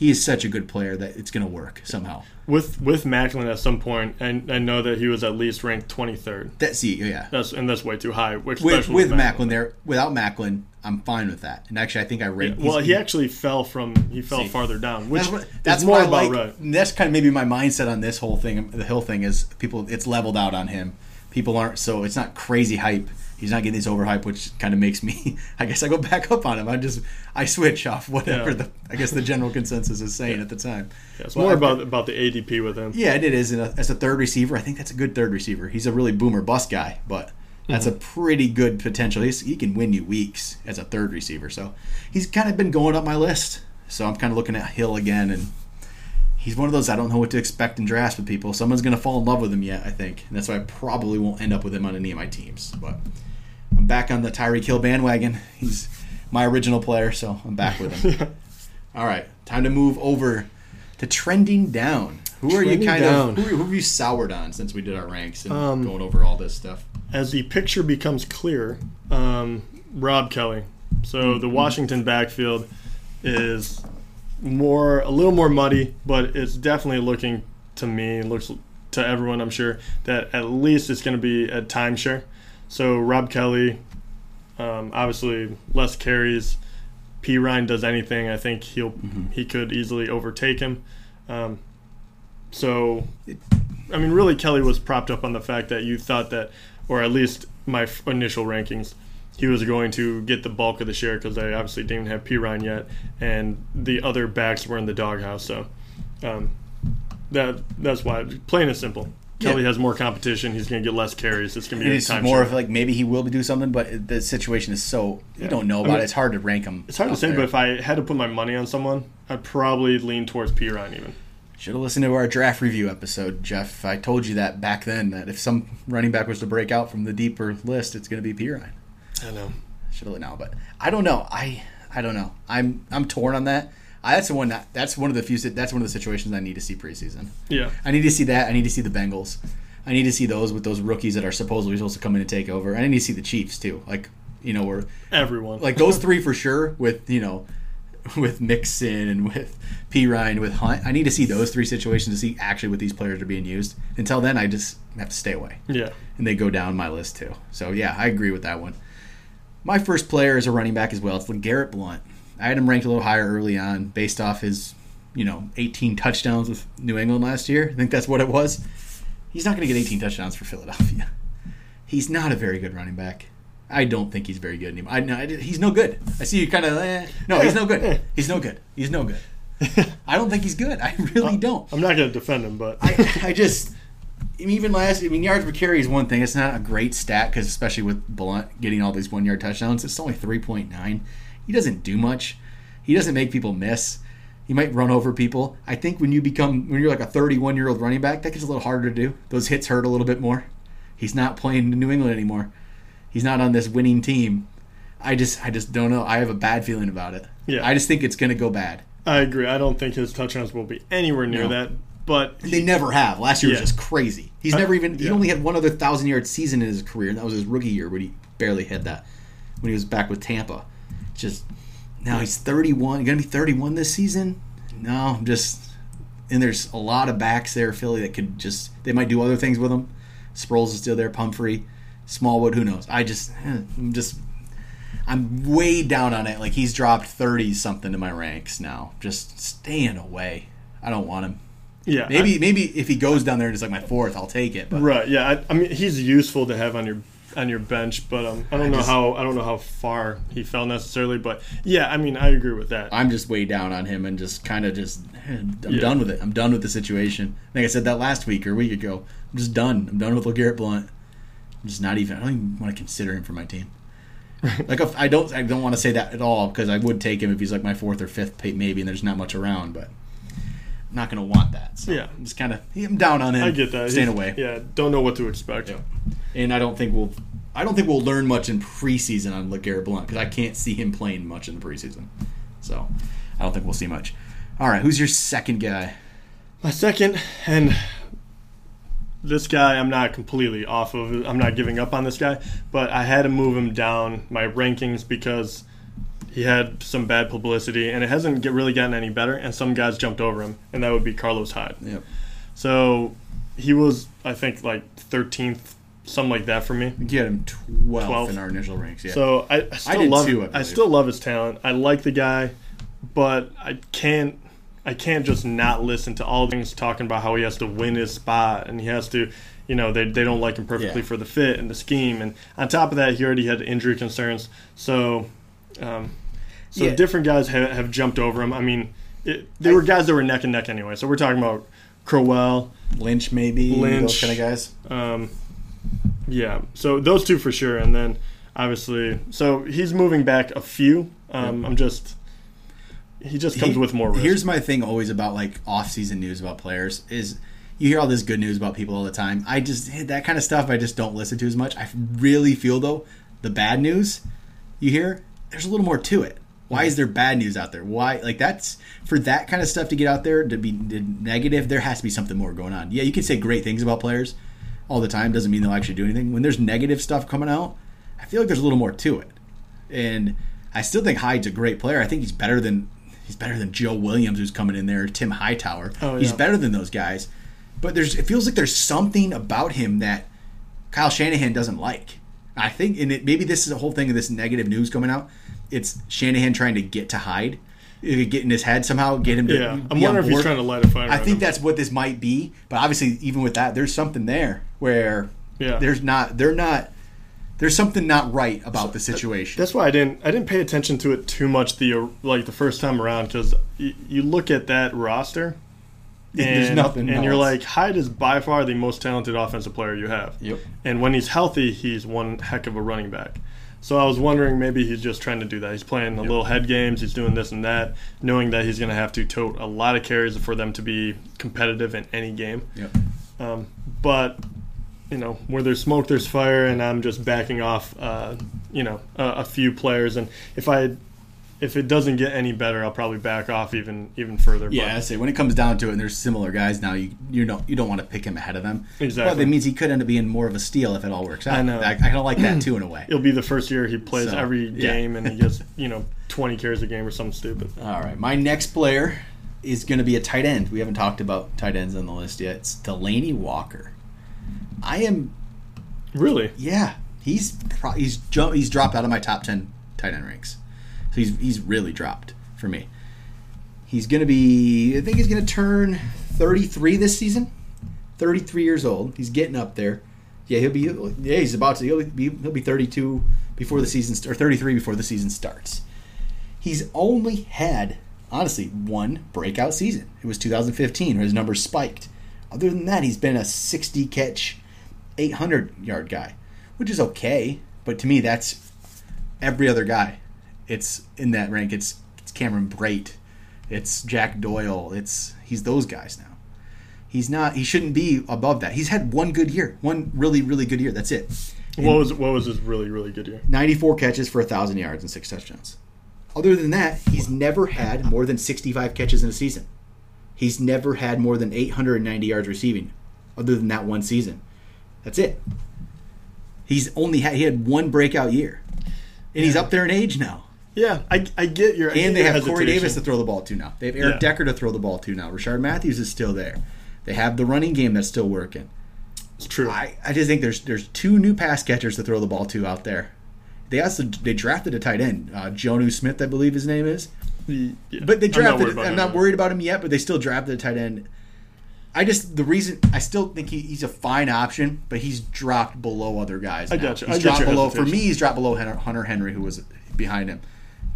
He is such a good player that it's going to work somehow. With with Maclin at some point, and I know that he was at least ranked 23rd. That's see, yeah. That's and that's way too high. With especially with Maclin there, without Maclin, I'm fine with that. And actually, I think I ranked. Well, he actually fell from he fell See. farther down, which that's, what, is that's more about like. right. That's kind of maybe my mindset on this whole thing. The Hill thing is people. It's leveled out on him. People aren't so. It's not crazy hype. He's not getting this overhype, which kind of makes me. I guess I go back up on him. I just I switch off whatever Yeah. the I guess the general consensus is saying at the time. Yeah, it's Well, more about about the ADP with him. Yeah, it is. A- uh, as a third receiver, I think that's a good third receiver. He's a really boomer bust guy, but that's a mm-hmm. pretty good potential. He's, he can win you weeks as a third receiver. So he's kind of been going up my list. So I'm kind of looking at Hill again, and he's one of those I don't know what to expect in drafts with people. Someone's going to fall in love with him yet, I think, and that's why I probably won't end up with him on any of my teams. But I'm back on the Tyreek Hill bandwagon. He's my original player, so I'm back with him. All right, time to move over to trending down. Who are Trending you kind down. of who, who have you soured on since we did our ranks and Um, going over all this stuff? As the picture becomes clear, um, Rob Kelley. So Mm-hmm. the Washington backfield is more a little more muddy, but it's definitely looking to me looks to everyone I'm sure that at least it's going to be a timeshare. So Rob Kelley, um, obviously less carries. Perine does anything, I think he'll he could easily overtake him. Um, so, I mean, really, Kelley was propped up on the fact that you thought that, or at least my f- initial rankings, he was going to get the bulk of the share because they obviously didn't have Perine yet, and the other backs were in the doghouse. So, um, that that's why. Plain and simple. Kelley Yeah. has more competition. He's going to get less carries. It's going to be a it's time more share. of like maybe he will do something, but the situation is so you Yeah. don't know I about mean, it. It's hard to rank him. It's hard to say, but if I had to put my money on someone, I'd probably lean towards Perine even. Should have listened to our draft review episode, Jeff. I told you that back then that if some running back was to break out from the deeper list, it's going to be Perine. I know. Should have now, but I don't know. I I don't know. I'm I'm torn on that. I, that's the one that that's one of the few. That's one of the situations I need to see preseason. Yeah. I need to see that. I need to see the Bengals. I need to see those with those rookies that are supposedly supposed to come in and take over. And I need to see the Chiefs too. Like you know, where Everyone. like those three for sure. With you know, with Mixon and with Perine with Hunt. I need to see those three situations to see actually what these players are being used. Until then, I just have to stay away yeah. and they go down my list too. So yeah, I agree with that one. My first player is a running back as well. It's Garrett Blunt. I had him ranked a little higher early on based off his, you know, 18 touchdowns with New England last year. I think that's what it was. He's not going to get 18 touchdowns for Philadelphia. He's not a very good running back. I don't think he's very good anymore. I, no, he's no good. I see you kind of. Eh. No, he's no good. He's no good. He's no good. I don't think he's good. I really don't. I'm not going to defend him, but I, I just even last. I mean, yards per carry is one thing. It's not a great stat because especially with Blunt getting all these one yard touchdowns, it's only three point nine. He doesn't do much. He doesn't make people miss. He might run over people. I think when you become when you're like a 31 year old running back, that gets a little harder to do. Those hits hurt a little bit more. He's not playing in New England anymore. He's not on this winning team. I just I just don't know. I have a bad feeling about it. Yeah. I just think it's going to go bad. I agree. I don't think his touchdowns will be anywhere near No. that. But They never have. Last year Yeah. was just crazy. He's never even. He yeah. only had one other thousand yard season in his career, and that was his rookie year, when he barely had that when he was back with Tampa. Just now he's thirty one. Going to be thirty one this season. No, I'm just. And there's a lot of backs there, Philly, that could just. They might do other things with him. Sproles is still there. Pumphrey, Smallwood. Who knows? I just. eh, I'm just. I'm way down on it. Like he's dropped thirty something to my ranks now. Just staying away. I don't want him. yeah, Maybe maybe if he goes down there and it's like my fourth, I'll take it. But right. Yeah, I, I mean he's useful to have on your on your bench, but um, I don't I know just- how I don't know how far he fell necessarily. But yeah, I mean I agree with that. I'm just way down on him and just kind of just I'm Yeah. done with it. I'm done with the situation. I think I said that last week or a week ago. I'm just done. I'm done with LeGarrette Blunt. I'm just not even. I don't even want to consider him for my team. like if I don't, I don't want to say that at all because I would take him if he's like my fourth or fifth, maybe, and there's not much around. But I'm not going to want that. So Yeah. I'm just kind of. I'm down on him. I get that. Staying He's- away. Yeah, don't know what to expect. Yeah. And I don't think we'll. I don't think we'll learn much in preseason on LeGarrette Blunt because I can't see him playing much in the preseason. So I don't think we'll see much. All right, who's your second guy? My second, and this guy, I'm not completely off of. I'm not giving up on this guy, but I had to move him down my rankings because he had some bad publicity, and it hasn't get, really gotten any better. And some guys jumped over him, and that would be Carlos Hyde. Yep. So he was, I think, like 13th, something like that for me. I you had him 12th 12th. in our initial ranks. Yeah. So I, I still did love too, I I, still love his talent. I like the guy, but I can't I can't just not listen to all things talking about how he has to win his spot and he has to you know they, they don't like him perfectly Yeah. for the fit and the scheme and on top of that he already had injury concerns so um, so Yeah. different guys have, have jumped over him I mean it, they were guys that were neck and neck anyway so we're talking about Crowell Lynch, maybe. Those Lynch. kind of guys. um, yeah, so those two for sure, and then obviously, so he's moving back a few. Um, I'm just he just comes He- with more risk. Here's my thing always about like off-season news about players is you hear all this good news about people all the time. I just that kind of stuff I just don't listen to as much. I really feel though the bad news you hear there's a little more to it. Why is there bad news out there? Why like that's for that kind of stuff to get out there to be negative? There has to be something more going on. Yeah, you can say great things about players all the time. Doesn't mean they'll actually do anything. When there's negative stuff coming out, I feel like there's a little more to it. And I still think Hyde's a great player. I think he's better than he's better than Joe Williams who's coming in there, Tim Hightower. Oh, yeah. He's better than those guys. But there's it feels like there's something about him that Kyle Shanahan doesn't like. I think and it, maybe this is a whole thing of this negative news coming out. It's Shanahan trying to get to Hyde, get in his head somehow, get him to yeah, be I'm on wondering if he's trying to light a fire. I think him. that's what this might be, but obviously, even with that, there's something there where Yeah. there's not, they're not, there's something not right about the situation. That's why I didn't I didn't pay attention to it too much the uh, like the first time around because y- you look at that roster. And, There's nothing and you're like Hyde is by far the most talented offensive player you have. Yep. And when he's healthy, he's one heck of a running back. So I was wondering maybe he's just trying to do that. He's playing the little head games. He's doing this and that, knowing that he's going to have to tote a lot of carries for them to be competitive in any game. Yep. Um, but you know, where there's smoke, there's fire, and I'm just backing off. Uh, you know, a, a few players, and if I if it doesn't get any better, I'll probably back off even even further. Yeah, I say when it comes down to it, and there's similar guys now, you you don't you don't want to pick him ahead of them. Exactly. But that means he could end up being more of a steal if it all works out. I know. I, kind of like that too in a way. It'll be the first year he plays So, every yeah. game, and he gets you know 20 carries a game or something stupid. All right, my next player is going to be a tight end. We haven't talked about tight ends on the list yet. It's Delanie Walker. I am Really? Yeah, he's pro- he's he's dropped out of my top ten tight end ranks. So he's he's really dropped for me. He's gonna be I think he's gonna turn thirty three this season. Thirty three years old. He's getting up there. Yeah, he'll be yeah he's about to he'll be he'll be thirty two before the season or thirty three before the season starts. He's only had honestly one breakout season. It was 2015 where his numbers spiked. Other than that, he's been a 60 catch 800 yard guy, which is okay. But to me, that's every other guy. It's in that rank. It's it's Cameron Brate, it's Jack Doyle. It's he's those guys now. He's not. He shouldn't be above that. He's had one good year, one really really good year. That's it. What was what was his really really good year? 94 catches for 1,000 yards and six touchdowns. Other than that, he's never had more than 65 catches in a season. He's never had more than 890 yards receiving, other than that one season. That's it. He's only had he had one breakout year, and he's up there in age now. Yeah, I, I get your And they have Corey. Davis to throw the ball to now. They have Eric Yeah. Decker to throw the ball to now. Rishard Matthews is still there. They have the running game that's still working. It's true. I, I just think there's there's two new pass catchers to throw the ball to out there. They also they drafted a tight end, uh, Jonnu Smith, I believe his name is. Yeah. But they I'm not drafted. worried I'm not, him, not though. worried about him yet, but they still drafted a tight end. I just the reason I still think he, he's a fine option, but he's dropped below other guys. I got you. He's I dropped below for me. He's dropped below Hunter Henry, who was behind him.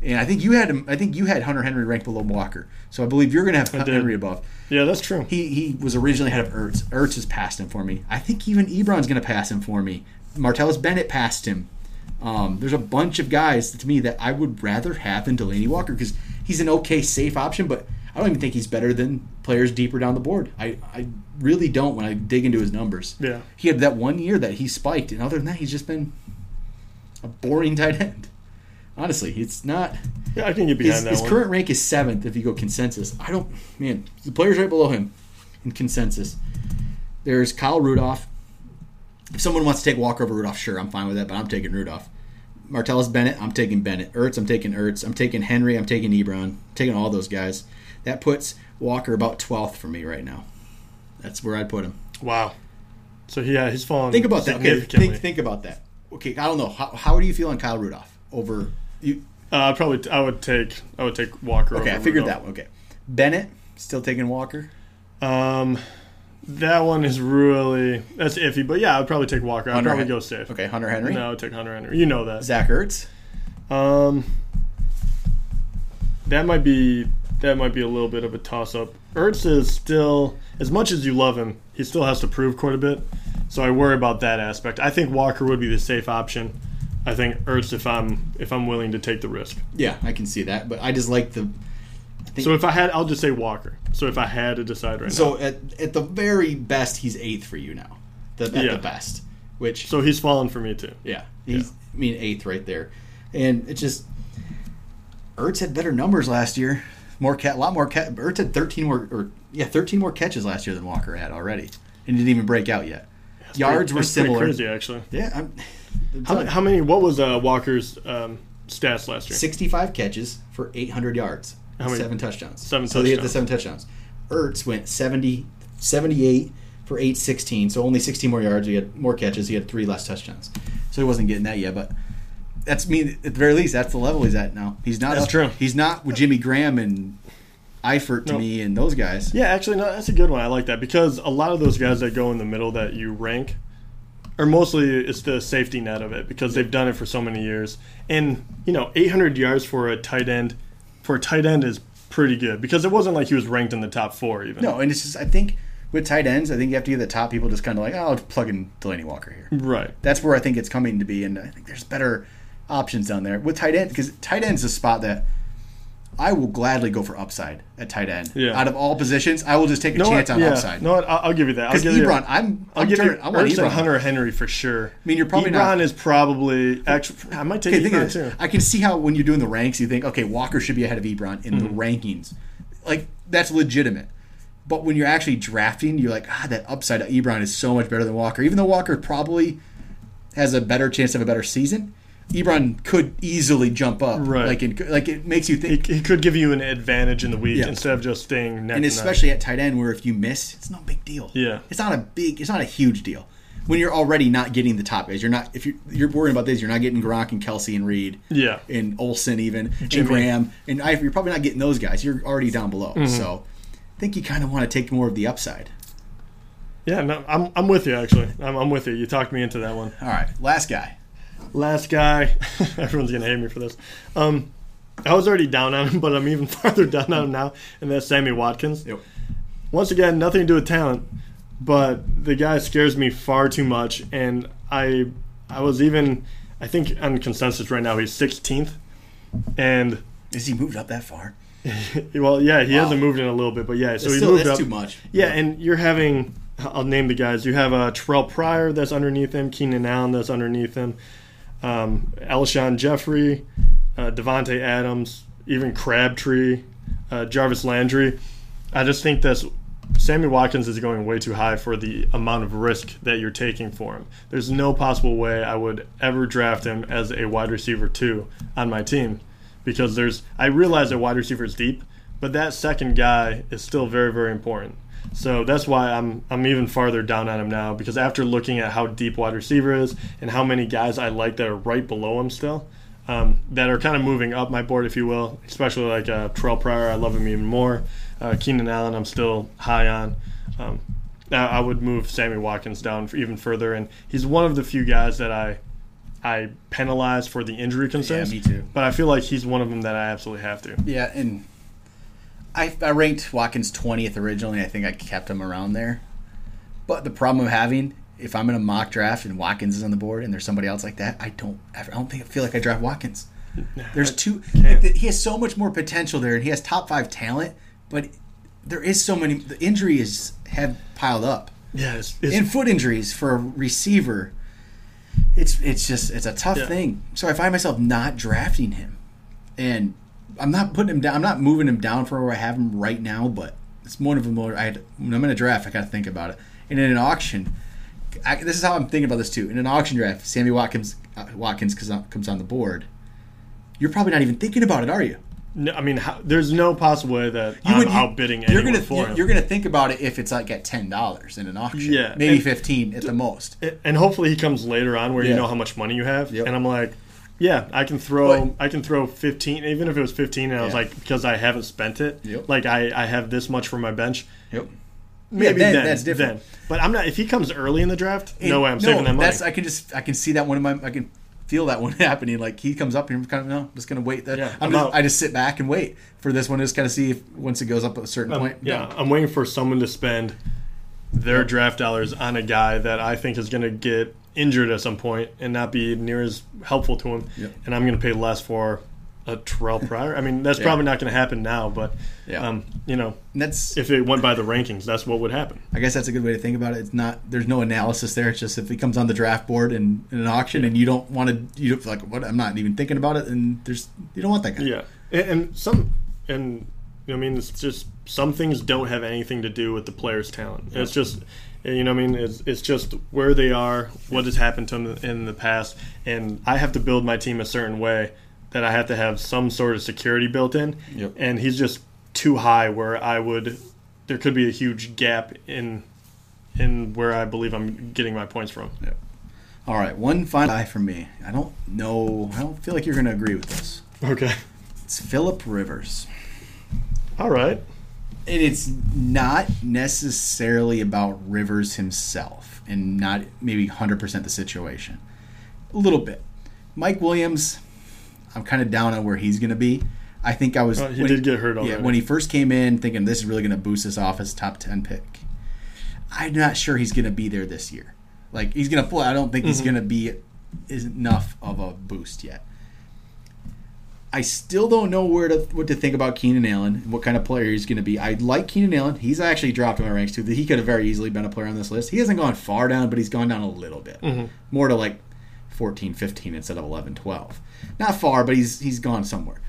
And I think you had him. I think you had Hunter Henry ranked below Walker. So I believe you're going to have did. Henry above. Yeah, that's true. He he was originally ahead of Ertz. Ertz has passed him for me. I think even Ebron's going to pass him for me. Martellus Bennett passed him. Um, there's a bunch of guys to me that I would rather have than Delanie Walker because he's an okay, safe option, but I don't even think he's better than players deeper down the board. I, I really don't when I dig into his numbers. Yeah. He had that one year that he spiked, and other than that, he's just been a boring tight end. Honestly, it's not. Yeah, I can get behind His, that his one. current rank is seventh if you go consensus. I don't, man, the players right below him in consensus. There's Kyle Rudolph. If someone wants to take Walker over Rudolph, sure, I'm fine with that, but I'm taking Rudolph. Martellus Bennett, I'm taking Bennett. Ertz, I'm taking Ertz. I'm taking Henry, I'm taking Ebron. I'm taking all those guys. That puts Walker about 12th for me right now. That's where I'd put him. Wow. So yeah, he's fallen. Think about that. Okay, think, think about that. Okay, I don't know. How, how do you feel on Kyle Rudolph over you? Uh, probably I would take I would take Walker. Okay, I figured Rudolph. that one. Okay, Bennett still taking Walker. Um, that one is really that's iffy, but yeah, I'd probably take Walker. I'd Hunter probably Hen- go safe. Okay, Hunter Henry. No, I'd take Hunter Henry. You know that. Zach Ertz. Um, that might be that might be a little bit of a toss up. Ertz is still as much as you love him, he still has to prove quite a bit. So I worry about that aspect. I think Walker would be the safe option. I think Ertz if I'm if I'm willing to take the risk. Yeah, I can see that, but I just like the. So if I had, I'll just say Walker. So if I had to decide right now, So at, at the very best, he's eighth for you now. The, at Yeah. the best, which so he's fallen for me too. yeah, he's I mean eighth right there, and it's just Ertz had better numbers last year. More cat, a lot more cat. Ertz had thirteen more, or yeah, thirteen more catches last year than Walker had already, and he didn't even break out yet. Yards were That's similar. Crazy actually. Yeah, I'm, I'm How, how many? What was uh, Walker's um, stats last year? 65 catches for 800 yards, How many- seven touchdowns. Seven so they had the seven touchdowns. Ertz went 70, 78 for 816, so only 16 more yards. He had more catches. He had three less touchdowns. So he wasn't getting that yet, but that's me. At the very least, that's the level he's at now. He's not. That's up- true. He's not with Jimmy Graham and Eifert to No. me and those guys. Yeah, actually, no, that's a good one. I like that because a lot of those guys that go in the middle that you rank are mostly it's the safety net of it because they've done it for so many years. And you know, 800 yards for a tight end for a tight end is pretty good because it wasn't like he was ranked in the top four even. No, and it's just I think with tight ends, I think you have to get the top people just kind of like, oh, I'll plug in Delanie Walker here. Right. That's where I think it's coming to be, and I think there's better options down there with tight end because tight end's is a spot that I will gladly go for upside at tight end. Yeah. Out of all positions, I will just take a No, chance on yeah. upside. No. I'll, I'll give you that. Because give you- Ebron, I'm, I'll I'm give turning, you I want Ebron. Hunter Henry for sure. I mean, you're probably Ebron not- is probably actually. I might take Okay, Ebron too. I can see how when you're doing the ranks, you think, okay, Walker should be ahead of Ebron in Mm-hmm. the rankings. Like that's legitimate. But when you're actually drafting, you're like, ah, that upside of Ebron is so much better than Walker. Even though Walker probably has a better chance of a better season, Ebron could easily jump up. Right. Like, in, like it makes you think. He, he could give you an advantage in the week Yeah. instead of just staying neck and especially at tight end, where if you miss, it's no big deal. Yeah. it's not a big, it's not a huge deal. When you're already not getting the top guys, you're not. If you're you're worrying about this, you're not getting Gronk and Kelce and Reed. Yeah. and Olsen even Jimmy. and Graham and I, you're probably not getting those guys. You're already down below. Mm-hmm. So I think you kind of want to take more of the upside. Yeah, no, I'm, I'm with you actually. I'm, I'm with you. You talked me into that one. All right, last guy. Last guy, everyone's gonna hate me for this. Um, I was already down on him, but I'm even farther down on him now, and that's Sammy Watkins. Yep. Once again, nothing to do with talent, but the guy scares me far too much, and I I was even I think on consensus right now he's 16th, and is he moved up that far? well yeah he Wow. hasn't moved in a little bit, but yeah so he still, moved that's up. too much. Yeah, and you're having. I'll name the guys. You have uh, Terrelle Pryor that's underneath him, Keenan Allen that's underneath him, um, Alshon Jeffery, uh, Davante Adams, even Crabtree, uh, Jarvis Landry. I just think that Sammy Watkins is going way too high for the amount of risk that you're taking for him. There's no possible way I would ever draft him as a wide receiver two on my team because there's. I realize that wide receiver is deep, but that second guy is still very very important. So that's why I'm I'm even farther down on him now because after looking at how deep wide receiver is and how many guys I like that are right below him still, um, that are kind of moving up my board, if you will, especially like uh, Terrelle Pryor, I love him even more. Uh, Keenan Allen, I'm still high on. Um, I I would move Sammy Watkins down even further, and he's one of the few guys that I I penalize for the injury concerns. Yeah, me too. But I feel like he's one of them that I absolutely have to. Yeah, and I, I ranked Watkins 20th originally. I think I kept him around there. But the problem I'm having, if I'm in a mock draft and Watkins is on the board and there's somebody else like that, I don't I don't think I feel like I draft Watkins. There's two. Like the, he has so much more potential there, and he has top five talent. But there is so many. The injury is have piled up. Yeah, it's, it's, and foot injuries for a receiver. It's it's just it's a tough Yeah. thing. So I find myself not drafting him, and I'm not putting him down. I'm not moving him down from where I have him right now. But it's one of them. I had, when I'm in a draft, I got to think about it. And in an auction, I, this is how I'm thinking about this too. In an auction draft, Sammy Watkins uh, Watkins comes on, the board. You're probably not even thinking about it, are you? No, I mean, how, there's no possible way that You I'm would- outbidding you're anyone gonna for you're, him. you're gonna think about it if it's like at ten dollars in an auction. Yeah, maybe and- fifteen at the most. and hopefully he comes later on where Yeah. you know how much money you have Yep. and i'm like yeah i can throw But- i can throw 15 even if it was 15 and i was Yeah. like because i haven't spent it Yep. like I, I have this much for my bench Yep. maybe then- then, that's different. then. but i'm not if he comes early in the draft no way i'm And- saving that money That's I can just I can see that one in my I can feel that one happening. Like he comes up and I'm kind of no, I'm just gonna wait. That Yeah, I'm I'm just. I just sit back and wait for this one. To just kind of see if once it goes up at a certain Um, point. yeah no. i'm waiting for someone to spend their draft dollars on a guy that i think is going to get injured at some point and not be near as helpful to him Yep. and i'm going to pay less for a Terrelle Pryor. I mean, that's Yeah. probably not going to happen now, but Yeah. um, you know, And that's if it went by the rankings, that's what would happen. I guess that's a good way to think about it. It's not there's no analysis there. It's just if it comes on the draft board and in an auction and you don't want to you don't like what I'm not even thinking about it and there's you don't want that guy. Yeah, and, and some, and I mean, it's just some things don't have anything to do with the player's talent. It's just, you know, what I mean, it's it's just where they are, what has happened to them in the past, and I have to build my team a certain way that I have to have some sort of security built in. Yep. And he's just too high where I would, there could be a huge gap in, in where I believe I'm getting my points from. Yep. All right, one final guy for me. I don't know. I don't feel like you're going to agree with this. Okay. It's Philip Rivers. All right. And it's not necessarily about Rivers himself and not maybe 100% the situation. A little bit. Mike Williams, I'm kind of down on where he's going to be. I think I was. Uh, he when did get hurt Yeah, when he first came in, thinking this is really going to boost his office top 10 pick. I'm not sure he's going to be there this year. Like, he's going to pull. I don't think he's Mm-hmm. going to be enough of a boost yet. I still don't know where to what to think about Keenan Allen and what kind of player he's going to be. I like Keenan Allen. He's actually dropped in my ranks too. He could have very easily been a player on this list. He hasn't gone far down, but he's gone down a little bit. Mm-hmm. More to like 14, 15 instead of 11, 12. Not far, but he's he's gone somewhere.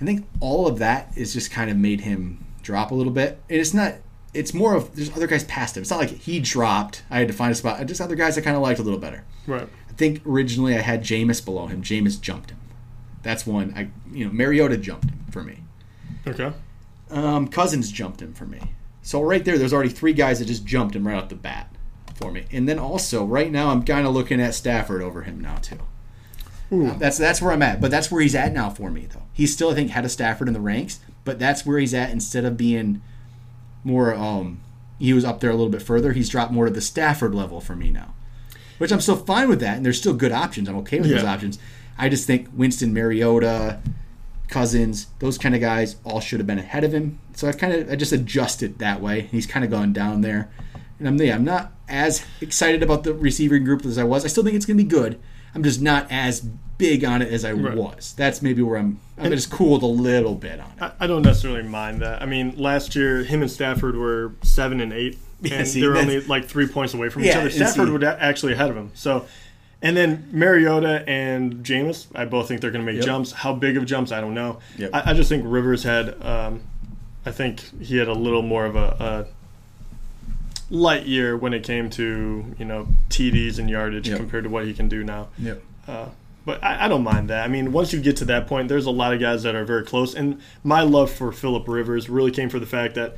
I think all of that is just kind of made him drop a little bit. And it's not it's more of there's other guys past him. It's not like he dropped. I had to find a spot. Just other guys I kind of liked a little better. Right. I think originally I had Jameis below him. Jameis jumped him. That's one. I you know Mariota jumped him for me. Okay. Um, Cousins jumped him for me. So right there, there's already three guys that just jumped him right off the bat for me. And then also right now, I'm kind of looking at Stafford over him now too. Ooh. That's that's where I'm at. But that's where he's at now for me though. He's still I think had a Stafford in the ranks, but that's where he's at instead of being more. Um, he was up there a little bit further. He's dropped more to the Stafford level for me now, which I'm still fine with that. And there's still good options. I'm okay with those options. I just think Winston Mariota, Cousins, those kind of guys all should have been ahead of him. So I kind of I just adjusted that way. He's kind of gone down there, and I'm yeah, I'm not as excited about the receiving group as I was. I still think it's going to be good. I'm just not as big on it as I Right. was. That's maybe where I'm. I'm just cooled a little bit on it. I, I don't necessarily mind that. I mean, last year him and Stafford were seven and eight, Yeah, see, they were only like three points away from each other. Stafford would actually ahead of him. So, and then Mariota and Jameis, I both think they're going to make Yep. jumps. How big of jumps, I don't know. Yep. I, I just think Rivers had, um, I think he had a little more of a, a light year when it came to you know TDs and yardage Yep. compared to what he can do now. Yep. Uh, but I, I don't mind that. I mean, once you get to that point, there's a lot of guys that are very close. And my love for Philip Rivers really came for the fact that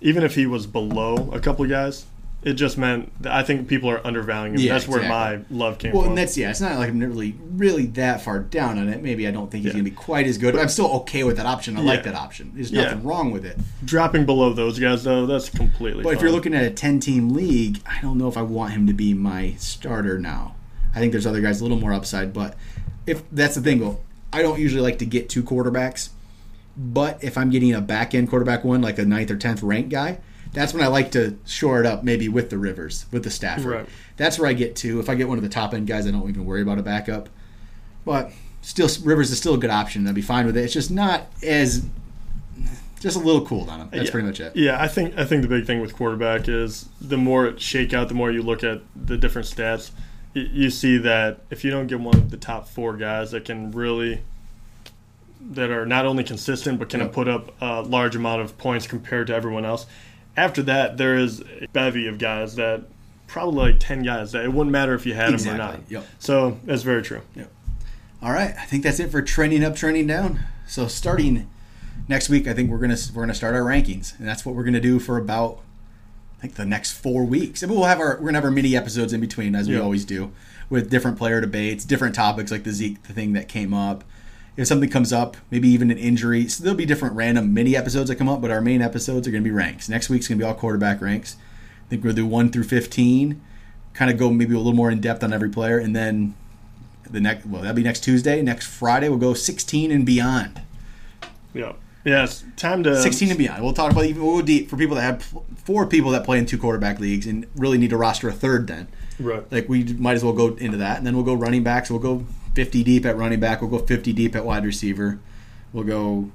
even if he was below a couple of guys, it just meant that I think people are undervaluing him. Yeah, that's where exactly. my love came Well, from. Well, and that's yeah. It's not like I'm really really that far down on it. Maybe I don't think he's Yeah. going to be quite as good. But I'm still okay with that option. I like that option. There's Yeah. nothing wrong with it. Dropping below those guys, though, that's completely. But if you're looking at a 10 team league, I don't know if I want him to be my starter now. I think there's other guys a little more upside, but if that's the thing, well, I don't usually like to get two quarterbacks. But if I'm getting a back end quarterback one, like a ninth or tenth ranked guy, that's when I like to shore it up, maybe with the Rivers, with the Stafford. Right. That's where I get to. If I get one of the top end guys, I don't even worry about a backup. But still, Rivers is still a good option. I'd be fine with it. It's just not as, just a little cooled on him. That's Yeah. pretty much it. Yeah, I think I think the big thing with quarterback is the more it shake out, the more you look at the different stats, you see that if you don't get one of the top four guys that can really that are not only consistent but can Yep. put up a large amount of points compared to everyone else, after that, there is a bevy of guys that probably like ten guys that it wouldn't matter if you had them or not. yep. So that's very true. All right, I think that's it for trending up, trending down. So starting next week, I think we're gonna we're gonna start our rankings, and that's what we're gonna do for about I think the next four weeks. And we'll have our we're gonna have our mini episodes in between, as we always do, with different player debates, different topics like the Zeke the thing that came up. If something comes up, maybe even an injury, so there'll be different random mini episodes that come up. But our main episodes are gonna be ranks. Next week's gonna be all quarterback ranks. I think we'll do one through fifteen, kind of go maybe a little more in depth on every player, and then the next well that'll be next Tuesday. Next Friday we'll go 16 and beyond. Yeah. Yeah, it's time to 16 and beyond. We'll talk about even we'll go deep for people that have four people that play in two quarterback leagues and really need to roster a third. Then Right. like we might as well go into that, and then we'll go running backs. We'll go 50 deep at running back. We'll go 50 deep at wide receiver. We'll go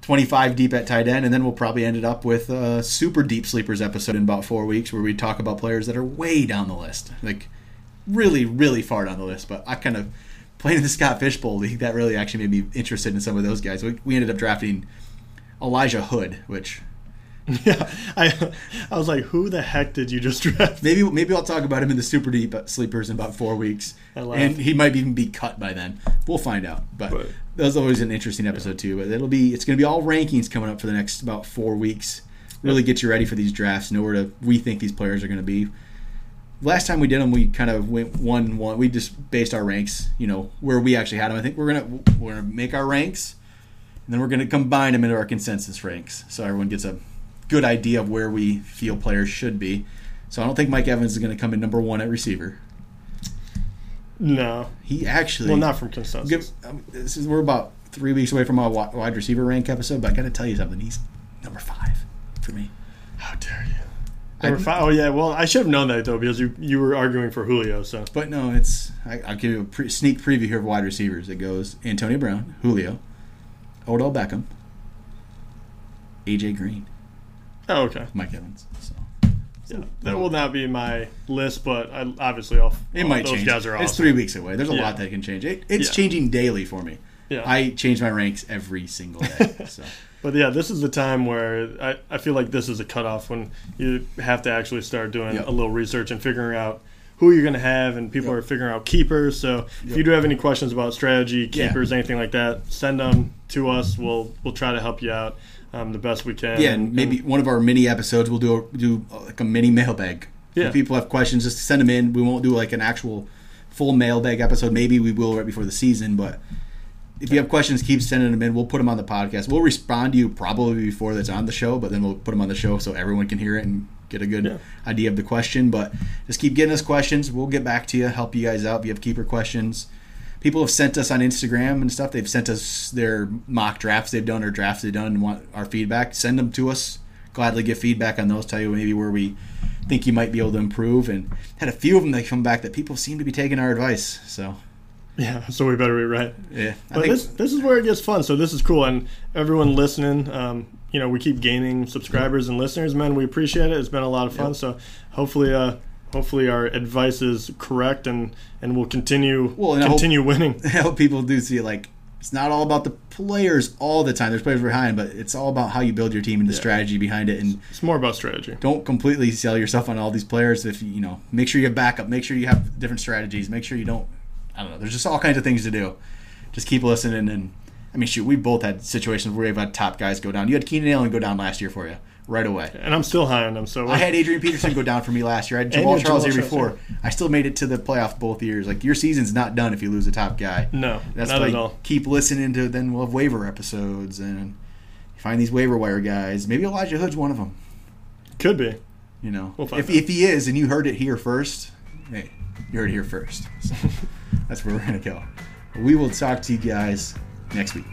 25 deep at tight end, and then we'll probably end it up with a super deep sleepers episode in about four weeks where we talk about players that are way down the list, like really, really far down the list. But I kind of playing in the Scott Fish Bowl league that really actually made me interested in some of those guys. We, we ended up drafting Elijah Hood, which Yeah. I I was like, who the heck did you just draft? maybe maybe I'll talk about him in the super deep sleepers in about four weeks. And he might even be cut by then. We'll find out. But Right. that was always an interesting episode too. But it'll be it's going to be all rankings coming up for the next about four weeks. Really get you ready for these drafts. Know where to we think these players are going to be. Last time we did them, we kind of went one one. We just based our ranks, you know, where we actually had them. I think we're gonna we're gonna make our ranks, and then we're gonna combine them into our consensus ranks, so everyone gets a good idea of where we feel players should be. So I don't think Mike Evans is going to come in number one at receiver. No. He actually Well, not from consensus. Give, um, this is we're about three weeks away from our wide receiver rank episode, but I got to tell you something. He's number five for me. How dare you? Number five. Oh yeah. Well, I should have known that though because you you were arguing for Julio. So But no, it's I, I'll give you a pre- sneak preview here of wide receivers. It goes Antonio Brown, Julio, Odell Beckham, AJ Green, oh okay. Mike Evans. So Yeah, that will not be my list, but I, obviously I'll. it all might those change. guys are awesome. It's three weeks away. There's a Yeah. lot that can change. It, it's Yeah. changing daily for me. Yeah. I change my ranks every single day. So But yeah, this is the time where I, I feel like this is a cutoff when you have to actually start doing Yep. a little research and figuring out who you're going to have, and people Yep. are figuring out keepers. So if you do have any questions about strategy, Yeah. keepers, anything like that, send them to us. We'll we'll try to help you out um, the best we can. yeah, and maybe one of our mini episodes we'll do a, do uh, like a mini mailbag. Yeah. If people have questions, just send them in. We won't do like an actual full mailbag episode. Maybe we will right before the season, but if you have questions, keep sending them in. We'll put them on the podcast. We'll respond to you probably before that's on the show, but then we'll put them on the show so everyone can hear it and get a good Yeah. idea of the question. But just keep getting us questions. We'll get back to you, help you guys out if you have keeper questions. People have sent us on Instagram and stuff. They've sent us their mock drafts they've done or drafts they've done and want our feedback. Send them to us. Gladly give feedback on those. Tell you maybe where we think you might be able to improve. And had a few of them that come back that people seem to be taking our advice. So yeah. So we better be right. yeah, I But this this is where it gets fun. So this is cool, and everyone listening, um, you know, we keep gaining subscribers and listeners. Man, we appreciate it. It's been a lot of fun. Yep. So hopefully, uh, hopefully our advice is correct, and and we'll continue Well, and I hope- continue winning. how people do see like it's not all about the players all the time. There's players behind, but it's all about how you build your team and the Yeah. strategy behind it. And It's more about strategy. don't completely sell yourself on all these players. If you you know, make sure you have backup. Make sure you have different strategies. Make sure you don't. I don't know. There's just all kinds of things to do. Just keep listening. And I mean, shoot, we both had situations where we've had top guys go down. You had Keenan Allen go down last year for you right away. And I'm still high on them. So I had Adrian Peterson go down for me last year. I had Jamaal Charles the year before. I still made it to the playoff both years. Like your season's not done if you lose a top guy. no, That's not why at all. keep listening to. Then we'll have waiver episodes and find these waiver wire guys. Maybe Elijah Hood's one of them. Could be. You know, We'll find if if he is, and you heard it here first, hey, you heard it here first. So that's where we're gonna go. We will talk to you guys next week.